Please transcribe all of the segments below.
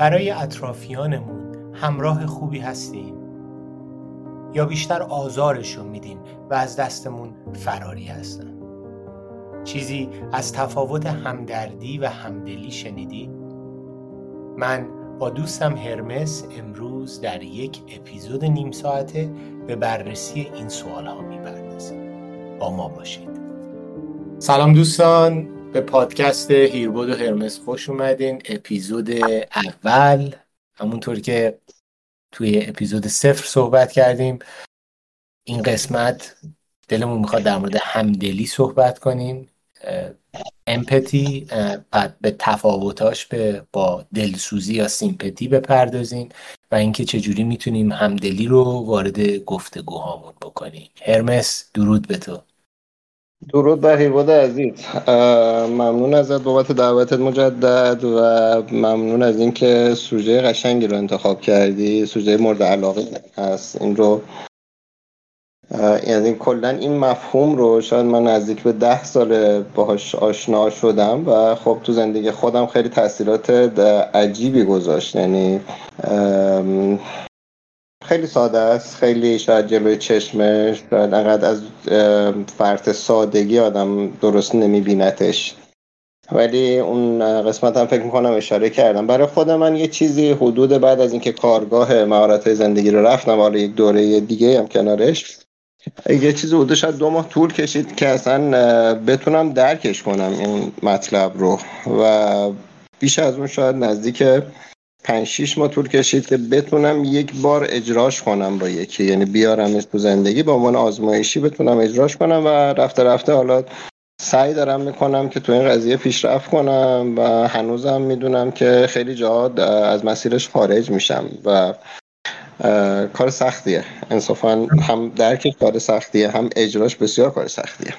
برای اطرافیانمون همراه خوبی هستیم. یا بیشتر آزارشون میدیم و از دستمون فراری هستن. چیزی از تفاوت همدردی و همدلی شنیدی؟ من با دوستم هرمس امروز در یک اپیزود نیم ساعته به بررسی این سوال ها می‌پردازیم با ما باشید. سلام دوستان. به پادکست هیربود و هرمس خوش اومدین. اپیزود اول. همونطور که توی اپیزود صفر صحبت کردیم این قسمت دلمون می‌خواد در مورد همدلی صحبت کنیم. امپتی بعد به تفاوتاش به با دلسوزی یا سیمپتی بپردازیم و اینکه چجوری می‌تونیم همدلی رو وارد گفتگوهامون بکنیم. هرمس درود به تو. درود بر هیواد عزیز. ممنون ازت بابت دعوتت مجدد و ممنون از اینکه سوژه قشنگی رو انتخاب کردی. سوژه مورد علاقه هست. این رو یعنی کلا این مفهوم رو شاید من نزدیک به ده سال باهاش آشنا شدم و خب تو زندگی خودم خیلی تاثیرات عجیبی گذاشت. یعنی خیلی ساده است خیلی شاید جلوی چشمش شاید انقدر از فرط سادگی آدم درست نمیبینتش ولی اون قسمت هم فکر می‌کنم اشاره کردم. برای خود من یه چیزی حدود بعد از اینکه کارگاه مهارت زندگی رو رفتم حالا یک دوره دیگه هم کنارش یه چیزی حدود شاید دو ماه طول کشید که اصلا بتونم درکش کنم این مطلب رو. و بیش از اون شاید نزدیک پنج شیش ماه طول کشید که بتونم یک بار اجراش کنم با یکی. یعنی بیارم تو زندگی به عنوان آزمایشی بتونم اجراش کنم و رفته رفته حالا سعی دارم می‌کنم که تو این قضیه پیشرفت کنم و هنوزم می‌دونم که خیلی جا از مسیرش خارج میشم و کار سختیه. انصافا هم درک کار سختیه هم اجراش بسیار کار سختیه.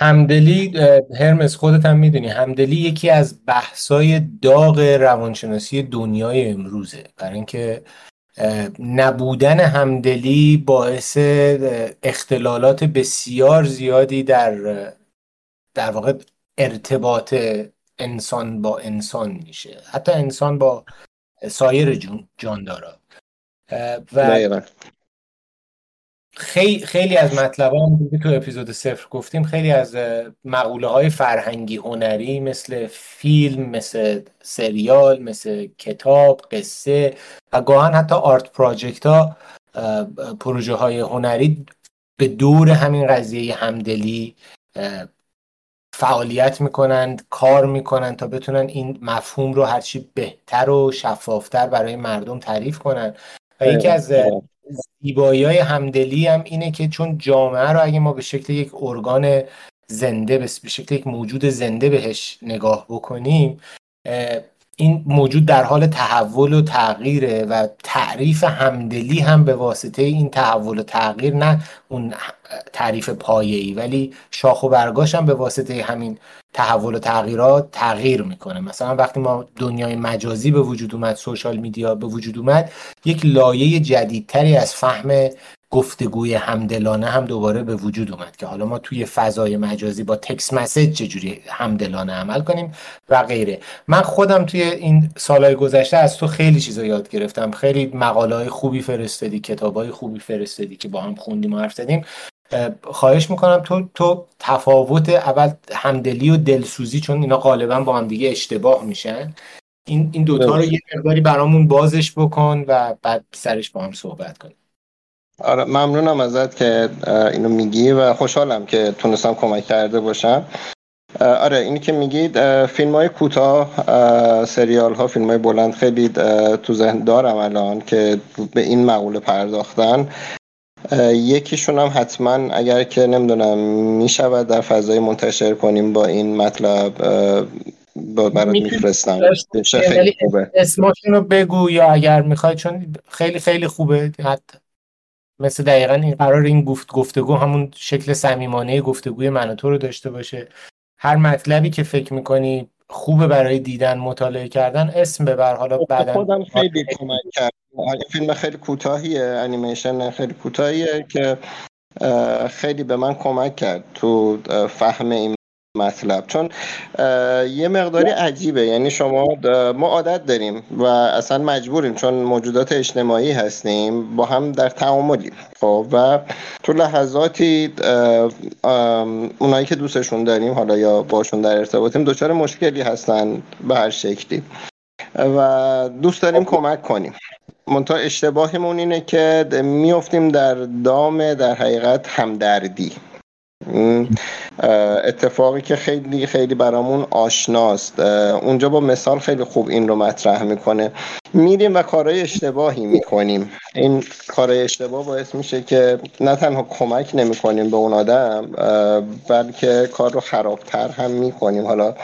همدلی هرمس خودت هم می‌دونی همدلی یکی از بحثای داغ روانشناسی دنیای امروزه. برای اینکه نبودن همدلی باعث اختلالات بسیار زیادی در در واقع ارتباط انسان با انسان میشه. حتی انسان با سایر جاندارا. و خیلی خیلی از مطلب هم تو اپیزود صفر گفتیم. خیلی از مقوله های فرهنگی هنری مثل فیلم مثل سریال مثل کتاب قصه و گاهن حتی آرت پراجکت ها پروژه های هنری به دور همین قضیه همدلی فعالیت می‌کنند کار می‌کنند تا بتونن این مفهوم رو هرچی بهتر و شفافتر برای مردم تعریف کنن. و یکی از زیبایی های همدلی هم اینه که چون جامعه رو اگه ما به شکل یک ارگان زنده به شکل یک موجود زنده بهش نگاه بکنیم این موجود در حال تحول و تغییره و تعریف همدلی هم به واسطه این تحول و تغییر نه اون تعریف پایه‌ای. ولی شاخ و برگاش هم به واسطه همین تحول و تغییرات تغییر می‌کنه. مثلا وقتی ما دنیای مجازی به وجود اومد سوشال میدیا به وجود اومد یک لایه جدیدتری از فهم گفتگوی همدلانه هم دوباره به وجود اومد که حالا ما توی فضای مجازی با تکس مسیج چجوری همدلانه عمل کنیم و غیره. من خودم توی این سالهای گذشته از تو خیلی چیزا یاد گرفتم. خیلی مقاله های خوبی فرستادی کتاب های خوبی فرستادی که با هم خوندیم و حرف زدیم. خواهش می‌کنم تو تو تفاوت اول همدلی و دلسوزی چون اینا غالبا با هم دیگه اشتباه میشن. این این دوتا رو یه مقداری برامون بازش بکن و بعد سرش با هم صحبت کنیم. آره ممنونم ازت که اینو میگی و خوشحالم که تونستم کمک کرده باشم. آره اینی که میگید فیلم های کوتاه سریال ها فیلم های بلند خیلی تو ذهن دارم الان که به این مقوله پرداختن. یکیشون هم حتما اگر که نمی‌دونم می‌شود در فضای منتشر کنیم با این مطلب برات میفرستم. اسمشون رو بگو یا اگر می‌خوای چون خیلی خیلی خوبه حتی. مثل دقیقا این قرار این گفت گفتگو همون شکل صمیمانه گفتگوی من و تو رو داشته باشه. هر مطلبی که فکر می‌کنی خوبه برای دیدن مطالعه کردن اسم ببر. حالا بعدا خودم خیلی کمک کرد فیلم خیلی کوتاهیه انیمیشن خیلی کوتاهیه که خیلی به من کمک کرد تو فهم این مطلب. چون یه مقداری عجیبه. یعنی شما ما عادت داریم و اصلا مجبوریم چون موجودات اجتماعی هستیم با هم در تعاملیم. خب و تو لحظاتی اونایی که دوستشون داریم حالا یا باشون در ارتباطیم دچار مشکلی هستن به هر شکلی. و دوست داریم کمک کنیم. منتها اشتباهمون اینه که میفتیم در دام در حقیقت همدردی. اتفاقی که خیلی خیلی برامون آشناست. اونجا با مثال خیلی خوب این رو مطرح می‌کنه. میریم و کارهای اشتباهی می‌کنیم. این کارهای اشتباه باعث میشه که نه تنها کمک نمی‌کنیم به اون آدم بلکه کار رو خرابتر هم می‌کنیم. حالا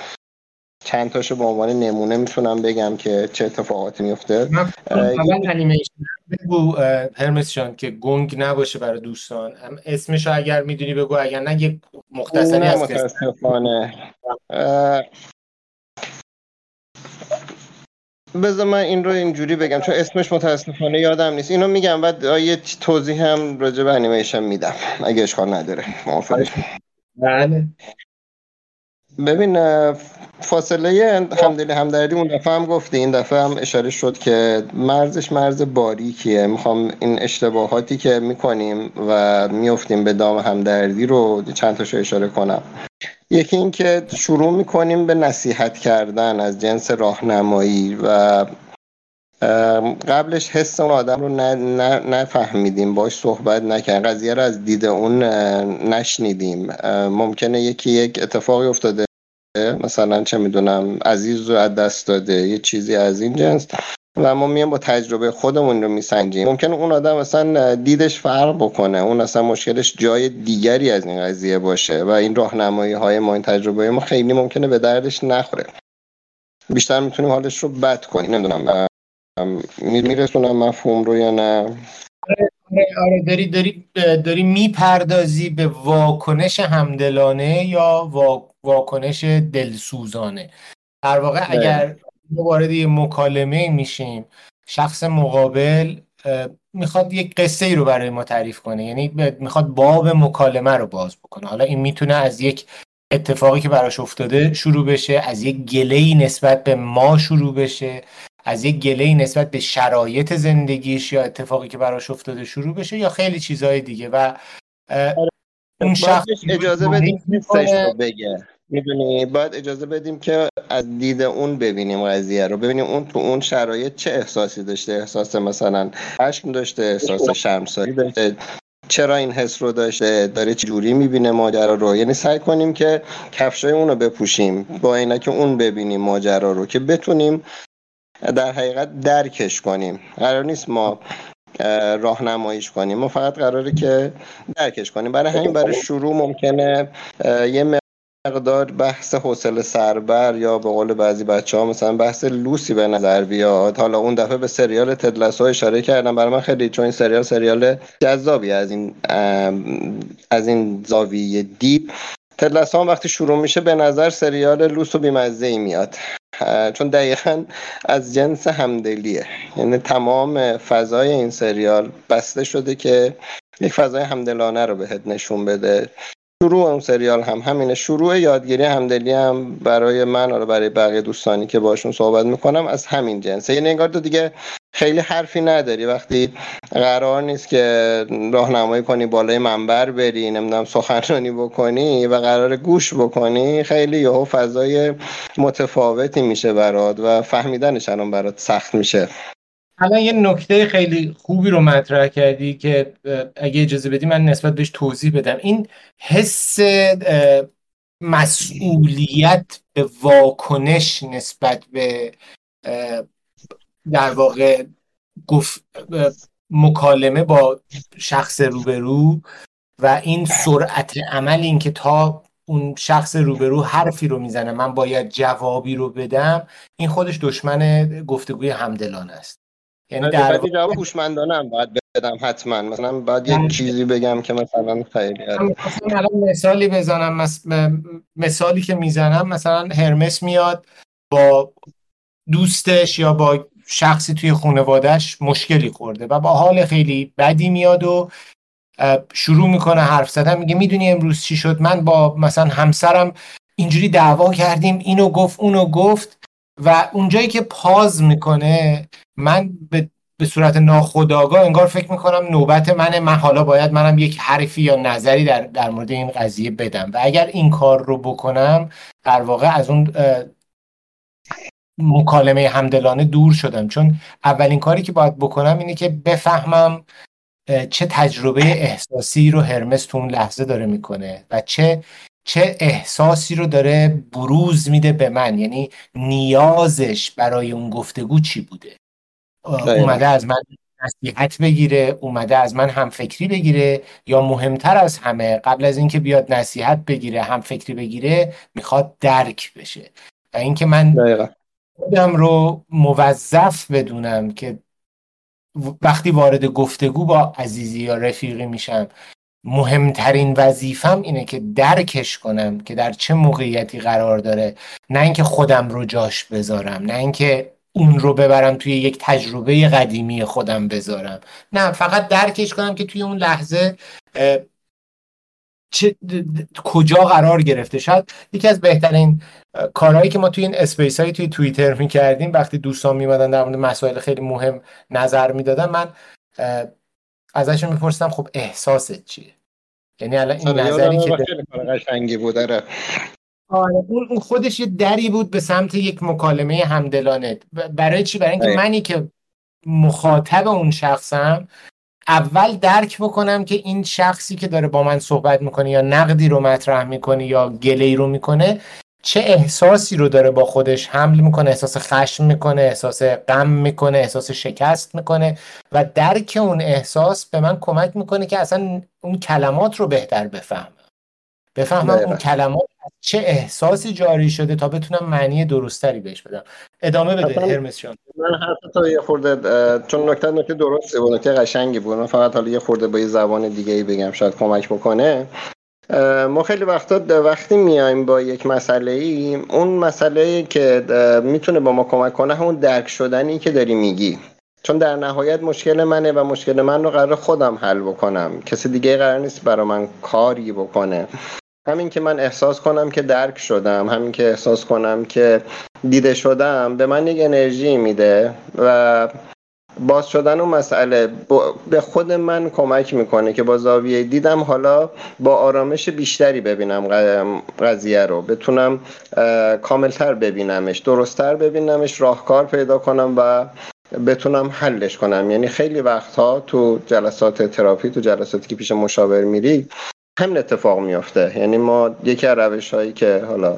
چند تاشو به عنوان نمونه می‌تونم بگم که چه اتفاقاتی میفته بگو هرمس جان که گنگ نباشه برای دوستان. اسمشو اگر می‌دونی بگو اگر نه یک مختصری هست متاسفانه. بذار من این رو اینجوری بگم چون اسمش متاسفانه یادم نیست. اینو میگم و یه توضیح هم راجع به انیمیشن میدم اگه اشکال نداره. بله. ببین فاصله همدلی همدردی اون دفعه هم گفتی این دفعه هم اشاره شد که مرزش مرز باریکیه. می‌خوام این اشتباهاتی که می‌کنیم و میفتیم به دام همدردی رو چند تاشو اشاره کنم. یکی این که شروع می‌کنیم به نصیحت کردن از جنس راهنمایی و قبلش حس اون آدم رو نفهمیدیم باش صحبت نکردیم. قضیه رو از دید اون نشنیدیم. ممکنه یکی یک اتفاقی افتاده مثلا چه می‌دونم عزیز رو از دست داده یه چیزی از این جنس. و ما میایم با تجربه خودمون رو میسنجیم. ممکنه اون آدم اصلا دیدش فرق بکنه اون اصلا مشکلش جای دیگری از این قضیه باشه و این راهنمایی های ما این تجربه ما خیلی ممکنه به دردش نخوره. بیشتر می‌تونیم حالش رو بد کنیم. نمی‌دونم میرسونم مفهوم رو یا نه؟ آره, داری داری داری می‌پردازی به واکنش همدلانه یا واکنش دلسوزانه؟ در واقع بله. اگر وارد یه مکالمه میشیم شخص مقابل می‌خواد یک قصه ای رو برای ما تعریف کنه یعنی می‌خواد باب مکالمه رو باز بکنه. حالا این می‌تونه از یک اتفاقی که براش افتاده شروع بشه از یک گله نسبت به ما شروع بشه. از یک گله نسبت به شرایط زندگیش یا اتفاقی که براش افتاده شروع بشه یا خیلی چیزهای دیگه و آره. اون شخص اجازه بدیم رو بگه. می‌دونی؟ باید اجازه بدیم که از دید اون ببینیم قضیه رو. ببینیم اون تو اون شرایط چه احساسی داشته. احساس مثلا عشق داشته احساس شرمساری داشته. چرا این حس رو داشته؟ داره جوری می‌بینه ماجرا رو؟ یعنی سعی کنیم که کفشای اون رو بپوشیم. با که اون ببینیم ماجرا رو که بتونیم در حقیقت درکش کنیم. قرار نیست ما راهنماییش کنیم. ما فقط قراره که درکش کنیم. برای همین برای شروع ممکنه یه مقدار بحث حوصله سربر یا به قول بعضی بچه ها مثلا بحث لوسی به نظر بیاد. حالا اون دفعه به سریال تدلسو اشاره کردم. برای من خیلی چون این سریال سریال جذابی از این از این زاویه دید تدلسو وقتی شروع میشه به نظر سریال لوس و بیمزه ای میاد. چون دقیقا از جنس همدلیه. یعنی تمام فضای این سریال بسته شده که یک فضای همدلانه رو بهت نشون بده. شروع اون سریال هم همینه. شروع یادگیری همدلی هم برای من و برای بقیه دوستانی که باشون صحبت می‌کنم از همین جنسه. یعنی انگار تو دیگه خیلی حرفی نداری. وقتی قرار نیست که راهنمایی کنی بالای منبر بری نمی‌دونم سخنرانی بکنی و قرار گوش بکنی خیلی یهو فضای متفاوتی میشه برات و فهمیدنش الان برات سخت میشه. الان یه نکته خیلی خوبی رو مطرح کردی که اگه اجازه بدی من نسبت بهش توضیح بدم. این حس مسئولیت به واکنش نسبت به در واقع گفت مکالمه با شخص روبرو و این سرعت عمل این که تا اون شخص روبرو حرفی رو می‌زنه من باید جوابی رو بدم این خودش دشمن گفتگوی همدلان است. یعنی در جواب هوشمندانه باید بدم حتما. مثلا باید یک چیزی بگم که مثلا خیلی مثلا مثالی بزنم مثالی که می‌زنم. مثلا هرمس میاد با دوستش یا با شخصی توی خانوادهش مشکلی خورده و با حال خیلی بدی میاد و شروع می‌کنه حرف زدن. میگه می‌دونی امروز چی شد؟ من با مثلا همسرم اینجوری دعوا کردیم اینو گفت اونو گفت و اونجایی که پاز می‌کنه من به به صورت ناخودآگاه انگار فکر می‌کنم نوبت منه. من حالا باید منم یک حرفی یا نظری در, در مورد این قضیه بدم. و اگر این کار رو بکنم در واقع از اون مکالمه همدلانه دور شدم. چون اولین کاری که باید بکنم اینه که بفهمم چه تجربه احساسی رو هرمس تو اون لحظه داره می‌کنه و چه چه احساسی رو داره بروز میده به من. یعنی نیازش برای اون گفتگو چی بوده؟ اومده از من نصیحت بگیره اومده از من هم فکری بگیره یا مهمتر از همه قبل از اینکه بیاد نصیحت بگیره هم فکری بگیره می‌خواد درک بشه. و اینکه من خودم رو موظف بدونم که وقتی وارد گفتگو با عزیزی یا رفیقی میشم مهمترین وظیفم اینه که درکش کنم که در چه موقعیتی قرار داره. نه اینکه خودم رو جاش بذارم نه اینکه اون رو ببرم توی یک تجربه قدیمی خودم بذارم. نه فقط درکش کنم که توی اون لحظه چه کجا قرار گرفته. شاید یکی از بهترین کارهایی که ما توی این اسپیس هایی توی توییتر می‌کردیم وقتی دوستان میمدن در مورد مسائل خیلی مهم نظر می‌دادن من ازشون میپرسیدم خب احساست چیه؟ یعنی الان این نظری که قشنگی بود آره, آره، اون خودش یه دری بود به سمت یک مکالمه همدلانه. برای چی؟ برای اینکه منی که مخاطب اون شخصم اول درک بکنم که این شخصی که داره با من صحبت می‌کنه یا نقدی رو مطرح می‌کنه یا گله رو می‌کنه چه احساسی رو داره با خودش حمل می‌کنه؟ احساس خشم می‌کنه احساس غم می‌کنه احساس شکست می‌کنه و درک اون احساس به من کمک می‌کنه که اصلا اون کلمات رو بهتر بفهمم بفهمم اون کلمات چه احساسی جاری شده تا بتونم معنی درستری بهش بدم. ادامه بده هرمس جان. من حتی تا یه خورده چون نکته نکته درسته بود نکته قشنگی بود. من فقط حالا یه خورده با یه زبان دیگه ای بگم شاید کمک بکنه. ما خیلی وقتا وقتی میایم با یک مسئله ای اون مسئله که می‌تونه با ما کمک کنه همون درک شدنی که داری میگی. چون در نهایت مشکل منه و مشکل من رو قرار خودم حل بکنم. کسی دیگه قرار نیست برای من کاری بکنه. همین که من احساس کنم که درک شدم همین که احساس کنم که دیده شدم به من یک انرژی میده و باز شدن اون مسئله به خود من کمک می‌کنه که با زاویه دیدم حالا با آرامش بیشتری ببینم قضیه رو. بتونم کاملتر ببینمش درستتر ببینمش راهکار پیدا کنم و بتونم حلش کنم. یعنی خیلی وقتها تو جلسات تراپی تو جلساتی که پیش مشاور میری همین اتفاق میافته. یعنی ما یکی از روش هایی که حالا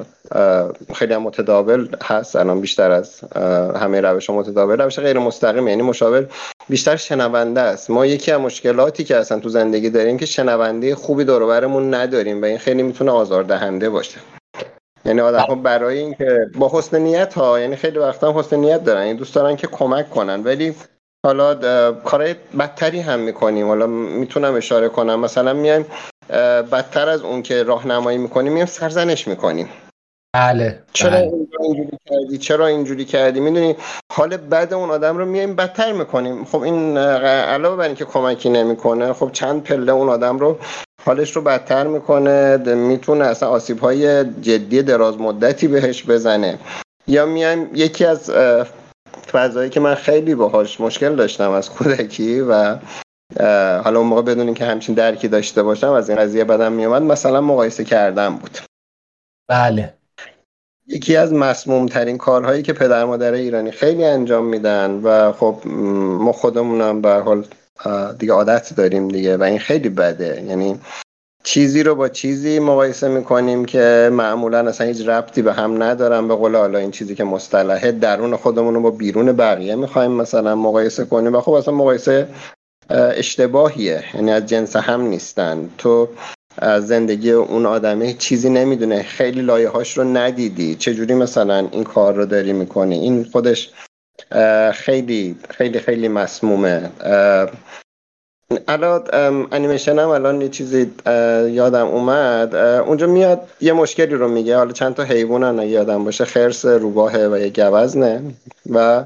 خیلی هم متداول هست الان بیشتر از همه روش ها متداول روش غیر مستقیم یعنی مشاور بیشتر شنونده است. ما یکی از مشکلاتی که اصلا تو زندگی داریم که شنونده خوبی دوربرمون نداریم و این خیلی می‌تونه آزاردهنده باشه. یعنی آدم ها برای اینکه با حسن نیت ها یعنی خیلی وقتا حسن نیت دارن این دوست دارن که کمک کنن. ولی حالا کارهای بدتری هم می‌کنیم. حالا می‌تونم اشاره کنم. مثلا میایم بدتر از اون که راهنمایی می‌کنیم میایم سرزنش می‌کنیم. بله چرا بله. اینجوری کردی؟ چرا اینجوری کردی؟ می‌دونی حال بد اون آدم رو میایم بدتر می‌کنیم. خب این علاوه بر اینکه کمکی نمی‌کنه خب چند پله اون آدم رو حالش رو بدتر می‌کنه می‌تونه اصلا آسیب های جدی دراز مدتی بهش بزنه. یا میایم یکی از فضایی که من خیلی باهاش مشکل داشتم از کودکی و حالا اون موقع بدونین که همچین درکی داشته باشم از این قضیه بدم میومد. مثلا مقایسه کردم بود. بله. یکی از مسموم ترین کارهایی که پدر مادر ایرانی خیلی انجام میدن و خب ما خودمونم به حال دیگه عادت داریم دیگه و این خیلی بده. یعنی چیزی رو با چیزی مقایسه می‌کنیم که معمولا اصلا هیچ ربطی به هم ندارم به قول حالا این چیزی که مصطلحه درون خودمون رو با بیرون بقیه می‌خوایم مثلا مقایسه کنیم. و خب اصلا مقایسه اشتباهیه. یعنی از جنس هم نیستن. تو از زندگی اون آدمه چیزی نمی‌دونه. خیلی لایه هاش رو ندیدی. چجوری مثلا این کار رو داری می‌کنی؟ این خودش خیلی خیلی خیلی مسمومه. الان انیمیشن هم الان یه چیزی یادم اومد. اونجا میاد یه مشکلی رو میگه. حالا چند تا حیوان یادم باشه. خرس روباهه و یه گوزنه و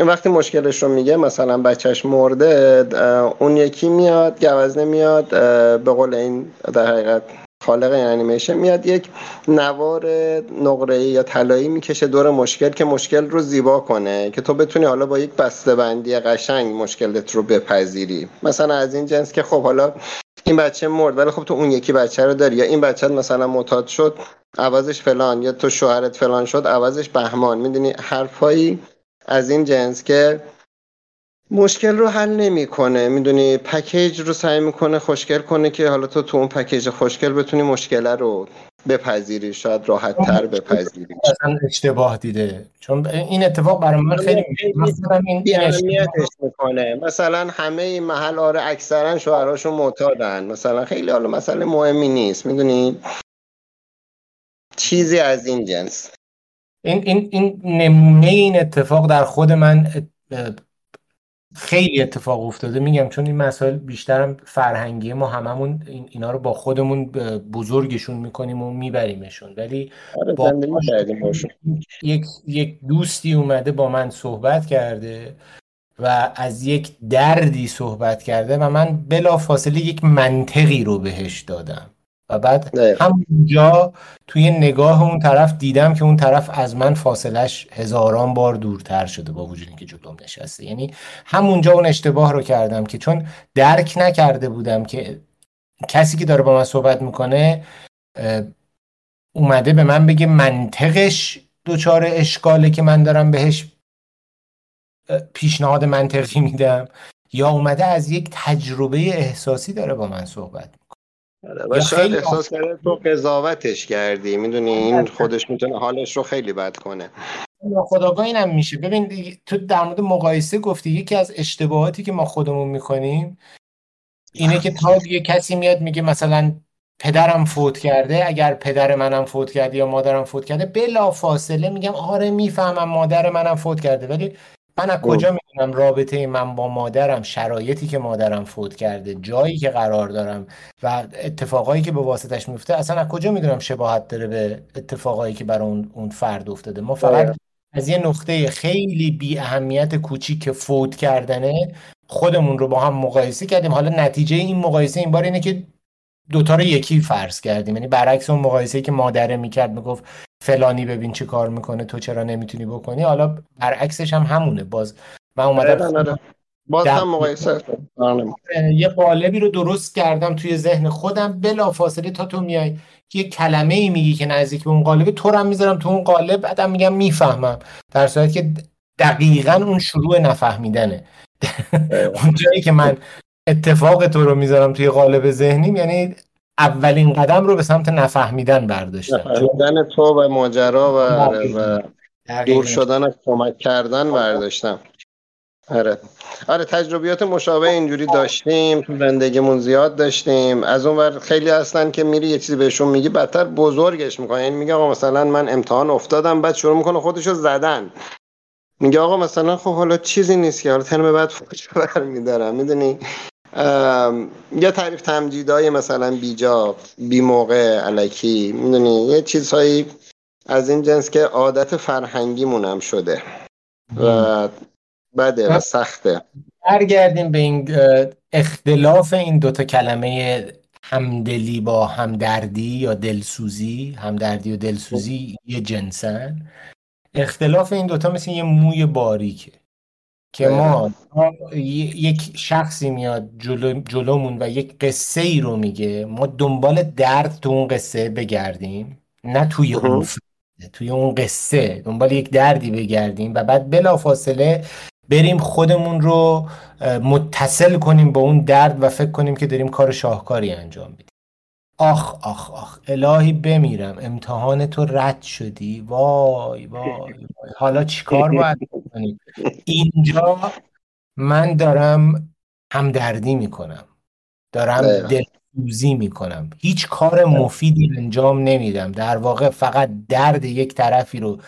وقتی مشکلش رو میگه مثلا بچهش مرده اون یکی میاد گوزنه میاد به قول این در حقیقت خالق انیمیشن میاد یک نوار نقره یا طلایی می‌کشه دور مشکل که مشکل رو زیبا کنه که تو بتونی حالا با یک بسته بندی قشنگ مشکلت رو بپذیری. مثلا از این جنس که خب حالا این بچه مرد ولی خب تو اون یکی بچه رو داری. یا این بچه مثلا معتاد شد عوضش فلان. یا تو شوهرت فلان شد عوضش بهمان. می‌دونی؟ حرفایی از این جنس که مشکل رو حل نمی‌کنه. می‌دونی پکیج رو سعی می‌کنه خوشگل کنه که حالا تو تو اون پکیج خوشگل بتونی مشکل رو بپذیری شاید راحت تر بپذیری. اصلا اشتباه دیده. چون این اتفاق برای من خیلی می‌کنه. مثلا همه این محل آره اکثرا شوهراشون معتادن. مثلا خیلی حالا مسئله مهمی نیست. می‌دونی؟ چیزی از این جنس. این این این نمونه این اتفاق در خود من خیلی اتفاق افتاده. میگم چون این مسائل بیشترم فرهنگی ما هممون اینا رو با خودمون بزرگشون می‌کنیم و میبریمشون. ولی آره، با یک یک دوستی اومده با من صحبت کرده و از یک دردی صحبت کرده و من بلا فاصله یک منطقی رو بهش دادم. و بعد همونجا توی نگاه اون طرف دیدم که اون طرف از من فاصلش هزاران بار دورتر شده با وجود اینکه جلوم نشسته. یعنی همونجا اون اشتباه رو کردم که چون درک نکرده بودم که کسی که داره با من صحبت می‌کنه اومده به من بگه منطقش دچار اشکاله که من دارم بهش پیشنهاد منطقی میدم یا اومده از یک تجربه احساسی داره با من صحبت آره، و شاید احساس کرده تو قضاوتش کردی. می‌دونی این خودش می‌تونه حالش رو خیلی بد کنه. خداگاه اینم میشه. ببین تو در مورد مقایسه گفتی یکی از اشتباهاتی که ما خودمون می‌کنیم اینه که تا یه کسی میاد میگه مثلا پدرم فوت کرده اگر پدر منم فوت کرده یا مادرم فوت کرده بلا فاصله میگم آره می‌فهمم مادر منم فوت کرده. ولی من از کجا می‌دونم رابطه من با مادرم شرایطی که مادرم فوت کرده جایی که قرار دارم و اتفاقایی که به واسطش میفته اصلا از کجا می‌دونم شباهت داره به اتفاقایی که برای اون, اون فرد افتاده؟ ما فقط از یه نقطه خیلی بی اهمیت کوچیک که فوت کردنه خودمون رو با هم مقایسه کردیم. حالا نتیجه این مقایسه این بار اینه که دوتا رو یکی فرض کردیم. یعنی برعکس اون مقایسه که مادره می‌کرد می‌گفت فلانی ببین چه کار می‌کنه تو چرا نمی‌تونی بکنی؟ حالا برعکسش هم همونه. باز من اومدم. باز هم مقایسه یه قالبی رو درست کردم توی ذهن خودم. بلا فاصله تا تو میای یه کلمه ای میگی که نزدیک به اون قالبه تو رو می‌ذارم تو اون قالب بعدم میگم می‌فهمم. در صورتی که دقیقا اون شروع نفهمیدنه. اون جایی که من اتفاق تو رو می‌ذارم توی قالب ذهنیم یعنی اولین قدم رو به سمت نفهمیدن برداشتم نفهمیدن تو و ماجرا و, و دور شدن از کمک کردن برداشتم آره. آره تجربیات مشابه اینجوری داشتیم تو زندگیمون زیاد داشتیم. از اون ور خیلی هستن که میری یه چیزی بهشون میگی بدتر بزرگش می‌کنه یعنی میگه آقا مثلا من امتحان افتادم بعد شروع می‌کنه خودشو زدن. میگه آقا مثلا خب حالا چیزی نیست که حالا ترم بعد خودشو برمیدارم. می‌دونی؟ یا تعریف تمجیدهای مثلا بیجا بی موقع علکی می‌دونی یه چیزهایی از این جنس که عادت فرهنگی مونم شده. و بده و سخته. برگردیم به این اختلاف این دوتا کلمه همدلی با همدردی یا دلسوزی. همدردی و دلسوزی یه جنسن. اختلاف این دوتا مثل یه موی باریکه. که ما یک شخصی میاد جلو جلومون و یک قصه ای رو میگه. ما دنبال درد تو اون قصه بگردیم نه توی اون توی اون قصه. دنبال یک دردی بگردیم و بعد بلافاصله بریم خودمون رو متصل کنیم با اون درد و فکر کنیم که داریم کار شاهکاری انجام میدیم. آخ آخ آخ الهی بمیرم. امتحان تو رد شدی. وای وای, وای. حالا چیکار باید کنیم اینجا من دارم همدردی می‌کنم. دارم دلسوزی می‌کنم. هیچ کار مفیدی انجام نمیدم. در واقع فقط درد یک طرفی رو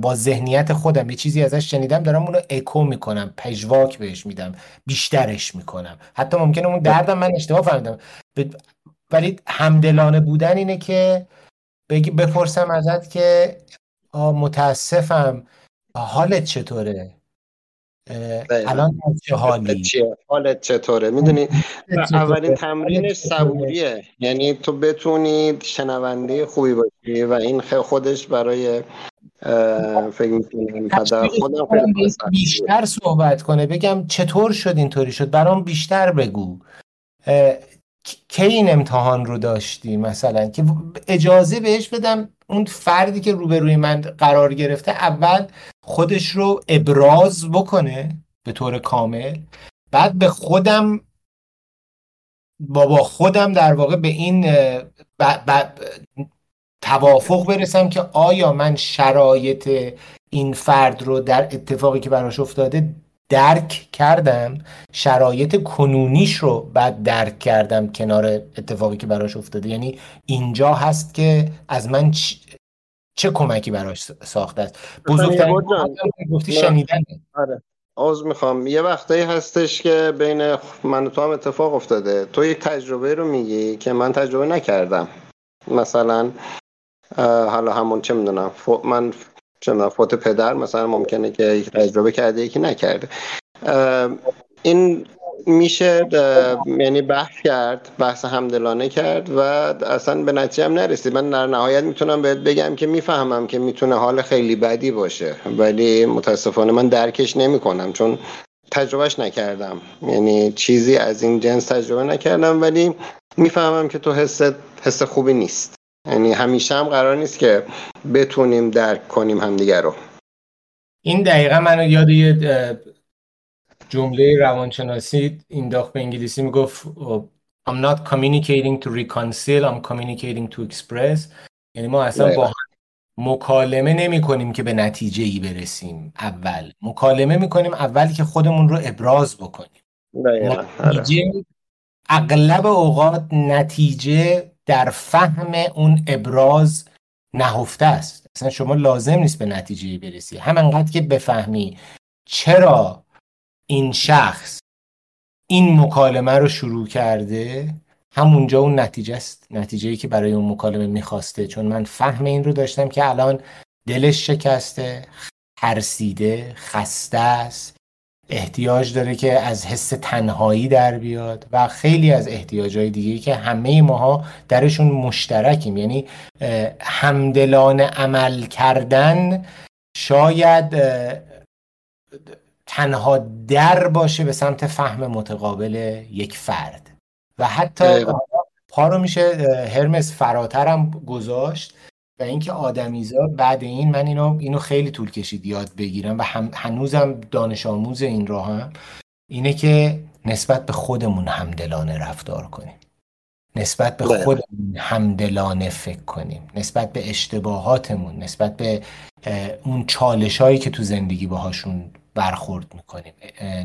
با ذهنیت خودم یه چیزی ازش شنیدم دارم اونو اکو می‌کنم. پژواک بهش میدم. بیشترش می‌کنم. حتی ممکنه اون دردم من اشتباه فهمیدم. ولی همدلانه بودن اینه که بگی بپرسم ازت که متاسفم. حالت چطوره؟ الان چه حالی؟ حالت چطوره؟ می‌دونی اولین تمرین صبوریه. یعنی تو بتونی شنونده خوبی باشی و این خودش برای فکر می‌کنم خودم بیشتر صحبت کنه. بگم چطور شد اینطوری شد؟ برام بیشتر بگو. کی این امتحان رو داشتی مثلا؟ که اجازه بهش بدم اون فردی که روبروی من قرار گرفته اول خودش رو ابراز بکنه به طور کامل بعد به خودم با خودم در واقع به این توافق برسم که آیا من شرایط این فرد رو در اتفاقی که براش افتاده درک کردم شرایط کنونیش رو بعد درک کردم کنار اتفاقی که براش افتاده. یعنی اینجا هست که از من چه کمکی براش ساخته است؟ بزرگترین گفتی شنیدن. آره. آز می‌خوام. یه وقتایی هستش که بین من و تو هم اتفاق افتاده. تو یک تجربه رو میگی که من تجربه نکردم. مثلا حالا همون چه می‌دونم من چه فوت پدر مثلا ممکنه که تجربه کرده یکی نکرده. این میشه یعنی بحث کرد بحث همدلانه کرد و اصلا به نتیجه هم نرسید. من در نهایت می‌تونم بهت بگم که می‌فهمم که می‌تونه حال خیلی بدی باشه ولی متاسفانه من درکش نمی‌کنم چون تجربهش نکردم. یعنی چیزی از این جنس تجربه نکردم ولی می‌فهمم که تو حس حس خوبی نیست. یعنی همیشه هم قرار نیست که بتونیم درک کنیم همدیگه رو. این دقیقا منو یاد یه جمله روانشناسی این داخل به انگلیسی می‌گفت I'm not communicating to reconcile I'm communicating to express. یعنی ما اصلا با مکالمه نمی کنیم که به نتیجه ای برسیم اول. مکالمه می کنیم اول که خودمون رو ابراز بکنیم. آره. نتیجه اغلب اوقات نتیجه در فهم اون ابراز نهفته است. اصلا شما لازم نیست به نتیجه برسی. همانقدر که بفهمی چرا این شخص این مکالمه رو شروع کرده همونجا اون نتیجه است. نتیجه ای که برای اون مکالمه می‌خواسته. چون من فهم این رو داشتم که الان دلش شکسته ترسیده خسته است. احتیاج داره که از حس تنهایی در بیاد و خیلی از احتیاجهای دیگه که همه ماها درشون مشترکیم. یعنی همدلان عمل کردن شاید تنها در باشه به سمت فهم متقابل یک فرد. و حتی پا رو میشه هرمس فراترم گذاشت. و اینکه آدمیزاد بعد این من اینو اینو خیلی طول کشید یاد بگیرم و هم هنوزم دانش آموز این هم اینه که نسبت به خودمون همدلانه رفتار کنیم. نسبت به بله. خودمون همدلانه فکر کنیم. نسبت به اشتباهاتمون نسبت به اون چالش هایی که تو زندگی باهاشون برخورد می‌کنیم.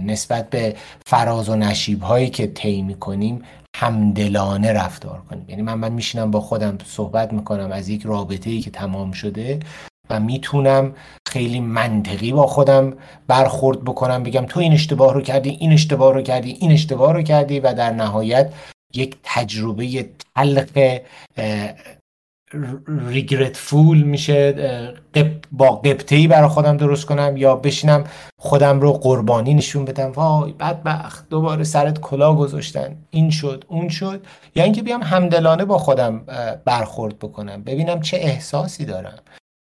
نسبت به فراز و نشیب هایی که طی می‌کنیم همدلانه رفتار کنیم. یعنی من من میشینم با خودم صحبت می‌کنم از یک رابطه ای که تمام شده و می‌تونم خیلی منطقی با خودم برخورد بکنم بگم تو این اشتباه رو کردی این اشتباه رو کردی این اشتباه رو کردی و در نهایت یک تجربه تلخ ریگرتفول میشه با قبطه ای برای خودم درست کنم یا بشینم خودم رو قربانی نشون بدم. وای بدبخت دوباره سرت کلا گذاشتن. این شد اون شد. یا اینکه بیام همدلانه با خودم برخورد بکنم. ببینم چه احساسی دارم.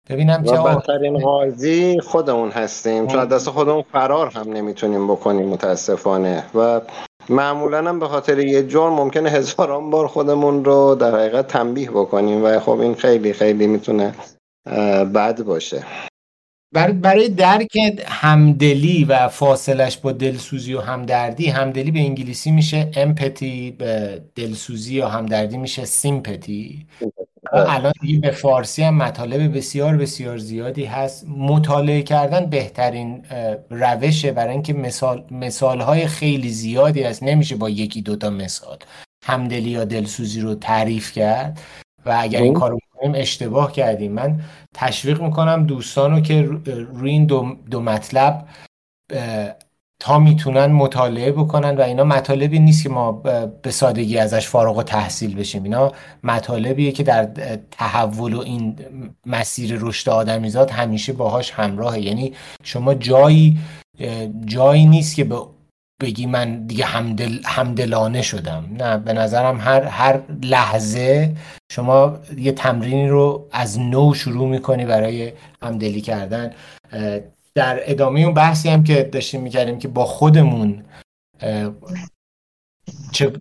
ببینم چه بدترین قاضی خودمون هستیم. چون دست خودمون فرار هم نمی‌تونیم بکنیم متاسفانه. و معمولا هم به خاطر یه جرم ممکنه هزاران بار خودمون رو در حقیقت تنبیه بکنیم و خب این خیلی خیلی می‌تونه بد باشه. برای درک همدلی و فاصلش با دلسوزی و همدردی همدلی به انگلیسی میشه امپتی به دلسوزی و همدردی میشه سیمپتی الان دیگه به فارسی هم مطالب بسیار بسیار زیادی هست. مطالعه کردن بهترین روشه برای اینکه مثال مثال های خیلی زیادی هست. نمیشه با یکی دوتا مثال. همدلی یا دلسوزی رو تعریف کرد. و اگر این کارو کنیم اشتباه کردیم. من تشویق می‌کنم دوستانو که روی این دو, دو مطلب تا می‌تونن مطالعه بکنن و اینا مطالبی نیست که ما به سادگی ازش فارغ و تحصیل بشیم. اینا مطالبیه که در تحول و این مسیر رشد آدمیزاد همیشه باهاش همراهه. یعنی شما جایی جایی نیست که بگی من دیگه همدل همدلانه شدم. نه به نظرم هر هر لحظه شما یه تمرینی رو از نو شروع می‌کنی برای همدلی کردن. در ادامه اون بحثی هم که داشتیم می‌کردیم که با خودمون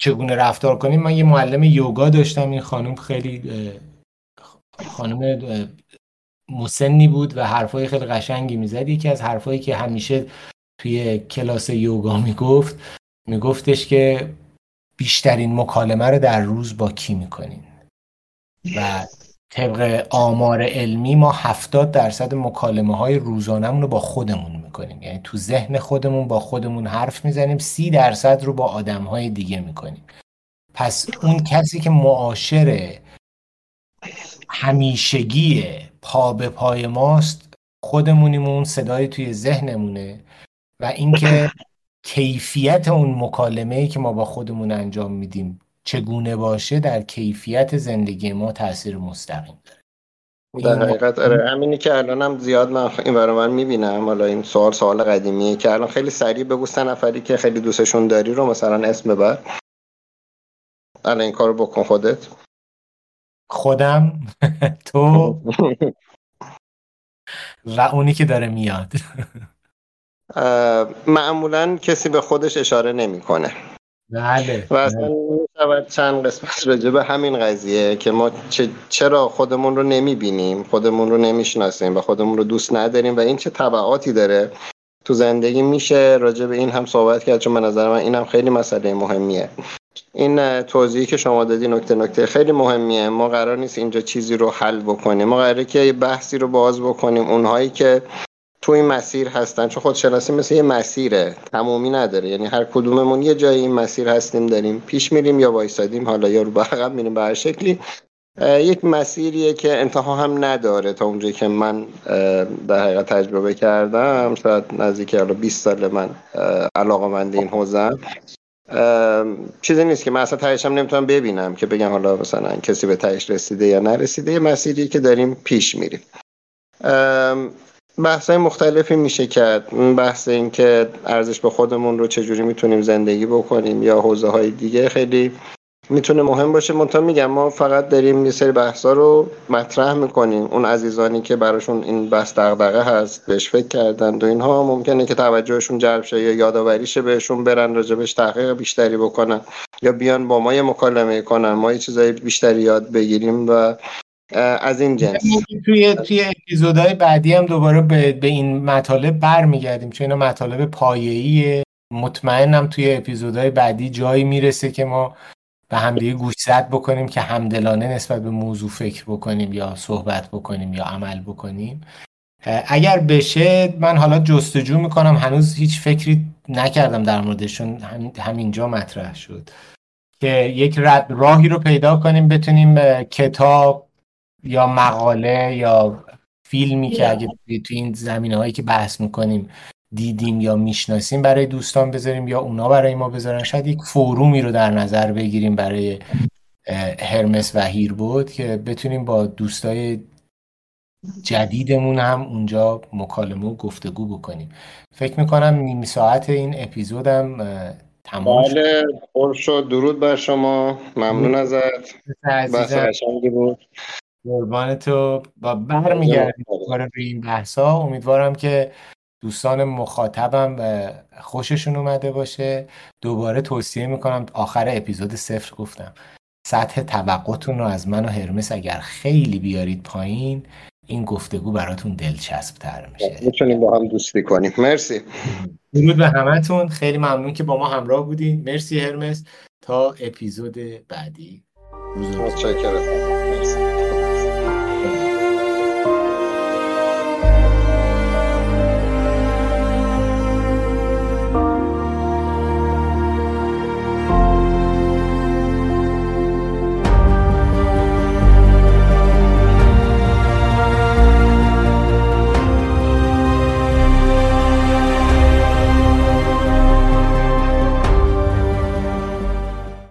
چگونه رفتار کنیم. من یه معلم یوگا داشتم این خانم خیلی خانم مسنی بود و حرفای خیلی قشنگی می‌زد. یکی از حرفایی که همیشه توی کلاس یوگا می‌گفت میگفتش که بیشترین مکالمه رو در روز با کی می‌کنین؟ و طبق آمار علمی ما 70 درصد مکالمه های روزانمون رو با خودمون می‌کنیم. یعنی تو ذهن خودمون با خودمون حرف می‌زنیم 30 درصد رو با آدم های دیگه می‌کنیم. پس اون کسی که معاشر همیشگی پا به پای ماست خودمونیم اون صدای توی ذهنمونه و اینکه کیفیت اون مکالمه ای که ما با خودمون انجام میدیم چگونه باشه در کیفیت زندگی ما تاثیر مستقیم داره. در حقیقت آره همینی که الانم زیاد من این برای من می‌بینم. حالا این سوال سوال قدیمیه که الان خیلی سریع بگو سه نفری که خیلی دوستشون داری رو مثلا اسم ببر. الان این کارو بکن خودت. خودم؟ تو؟ و اونی که داره میاد. معمولا کسی به خودش اشاره نمی‌کنه. بله و اصلا می‌شود چند قسمت. راجع به همین قضیه که ما چرا خودمون رو نمی‌بینیم خودمون رو نمی‌شناسیم و خودمون رو دوست نداریم و این چه طبعاتی داره تو زندگی میشه راجع به این هم صحبت کرد چون به نظر من این هم خیلی مسئله مهمیه. این توضیحی که شما دادی نکته نکته خیلی مهمیه. ما قرار نیست اینجا چیزی رو حل بکنیم. ما قراره که یه بحثی رو باز بکنیم. اونهایی که تو این مسیر هستن چون خودشناسی مثل یه مسیره تمومی نداره. یعنی هر کدوممون یه جایی این مسیر هستیم داریم پیش میریم یا وایسادیم حالا یا رو به میریم به هر شکلی. یک مسیریه که انتها هم نداره تا اونجایی که من در حقیقت تجربه کردم. شاید نزدیک حالا 20 سال من علاقه مند این حوزم. چیزی نیست که من اصلا تهش هم نمی‌تونم ببینم که بگم حالا مثلا کسی به تهش رسیده یا نرسیده. یه مسیری که داریم پیش میریم. بحث های مختلفی میشه کرد. بحث این که ارزش به خودمون رو چجوری می‌تونیم زندگی بکنیم یا حوزه های دیگه خیلی می‌تونه مهم باشه. منتها میگم ما فقط داریم یه سری بحثا رو مطرح می‌کنیم. اون عزیزانی که براشون این بحث دغدغه هست بهش فکر کردن و اینها ممکنه که توجهشون جلب شه یا یادآوری شه بهشون برن راجبش تحقیق بیشتری بکنن یا بیان با ما یه مکالمه کنن. ما یه چیزای بیشتری یاد بگیریم و از این جنس. توی توی اپیزودهای بعدی هم دوباره به, به این مطالب برمیگردیم چون اینا مطالب پایه‌ایه. مطمئنم توی اپیزودهای بعدی جایی می‌رسه که ما به همدیگه گوش زد بکنیم که همدلانه نسبت به موضوع فکر بکنیم یا صحبت بکنیم یا عمل بکنیم. اگر بشه من حالا جستجو می‌کنم. هنوز هیچ فکری نکردم در موردشون همینجا مطرح شد. که یک راهی رو پیدا کنیم بتونیم کتاب یا مقاله یا فیلمی که اگه تو این زمینه هایی که بحث می‌کنیم دیدیم یا می‌شناسیم برای دوستان بذاریم یا اونا برای ما بذارن شاید یک فورومی رو در نظر بگیریم برای هرمس و هیر بود که بتونیم با دوستای جدیدمون هم اونجا مکالمه و گفتگو بکنیم. فکر می‌کنم نیم ساعت این اپیزودم تمام بله شد. درود بر شما. ممنون ازت. بحث قشنگی بود. قربان تو با برمیگردیم روی این بحثا امیدوارم که دوستان مخاطبم خوششون اومده باشه. دوباره توصیه می‌کنم آخر اپیزود صفر گفتم. سطح توقعتون رو از من و هرمس اگر خیلی بیارید پایین این گفتگو براتون دلچسب تر میشه. می‌تونیم با هم دوستی کنیم. مرسی. درود به همتون. خیلی ممنون که با ما همراه بودین. مرسی هرمس. تا اپیزود بعدی. متشکرم.